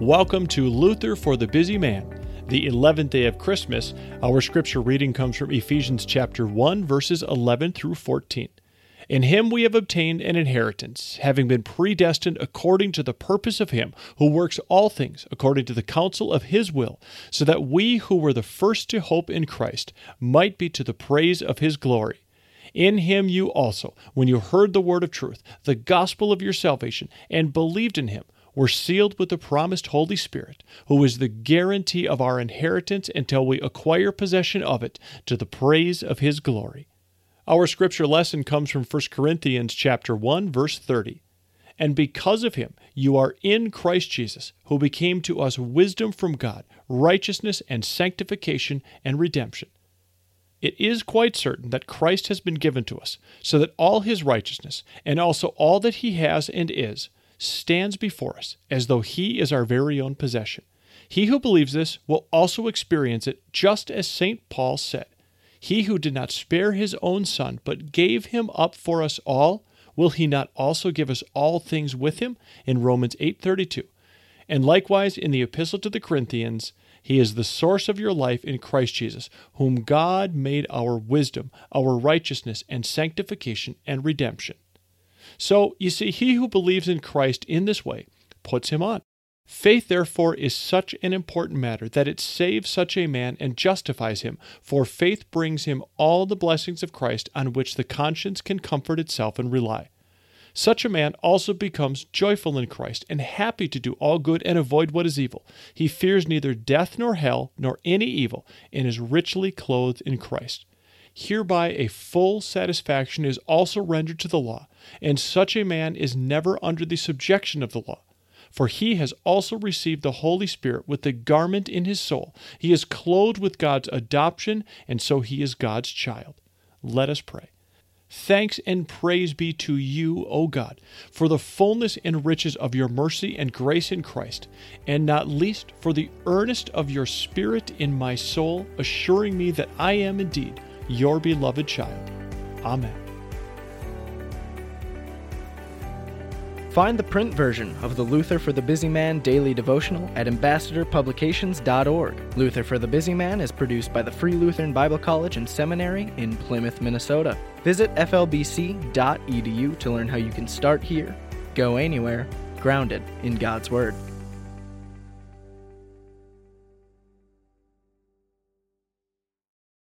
Welcome to Luther for the Busy Man, the 11th day of Christmas. Our scripture reading comes from Ephesians chapter 1, verses 11 through 14. In him we have obtained an inheritance, having been predestined according to the purpose of him who works all things according to the counsel of his will, so that we who were the first to hope in Christ might be to the praise of his glory. In him you also, when you heard the word of truth, the gospel of your salvation, and believed in him, were sealed with the promised Holy Spirit, who is the guarantee of our inheritance until we acquire possession of it to the praise of his glory. Our scripture lesson comes from 1 Corinthians chapter 1 verse 30. And because of him you are in Christ Jesus, who became to us wisdom from God, righteousness and sanctification and redemption. It is quite certain that Christ has been given to us, so that all his righteousness, and also all that he has and is, stands before us as though he is our very own possession. He who believes this will also experience it, just as St. Paul said. He who did not spare his own son, but gave him up for us all, will he not also give us all things with him? In Romans 8:32. And likewise in the epistle to the Corinthians, he is the source of your life in Christ Jesus, whom God made our wisdom, our righteousness and sanctification and redemption. So, you see, he who believes in Christ in this way puts him on. Faith, therefore, is such an important matter that it saves such a man and justifies him, for faith brings him all the blessings of Christ on which the conscience can comfort itself and rely. Such a man also becomes joyful in Christ and happy to do all good and avoid what is evil. He fears neither death nor hell nor any evil and is richly clothed in Christ. Hereby a full satisfaction is also rendered to the law, and such a man is never under the subjection of the law. For he has also received the Holy Spirit with the garment in his soul. He is clothed with God's adoption, and so he is God's child. Let us pray. Thanks and praise be to you, O God, for the fullness and riches of your mercy and grace in Christ, and not least for the earnest of your Spirit in my soul, assuring me that I am indeed your beloved child. Amen. Find the print version of the Luther for the Busy Man daily devotional at ambassadorpublications.org. Luther for the Busy Man is produced by the Free Lutheran Bible College and Seminary in Plymouth, Minnesota. Visit flbc.edu to learn how you can start here, go anywhere, grounded in God's Word.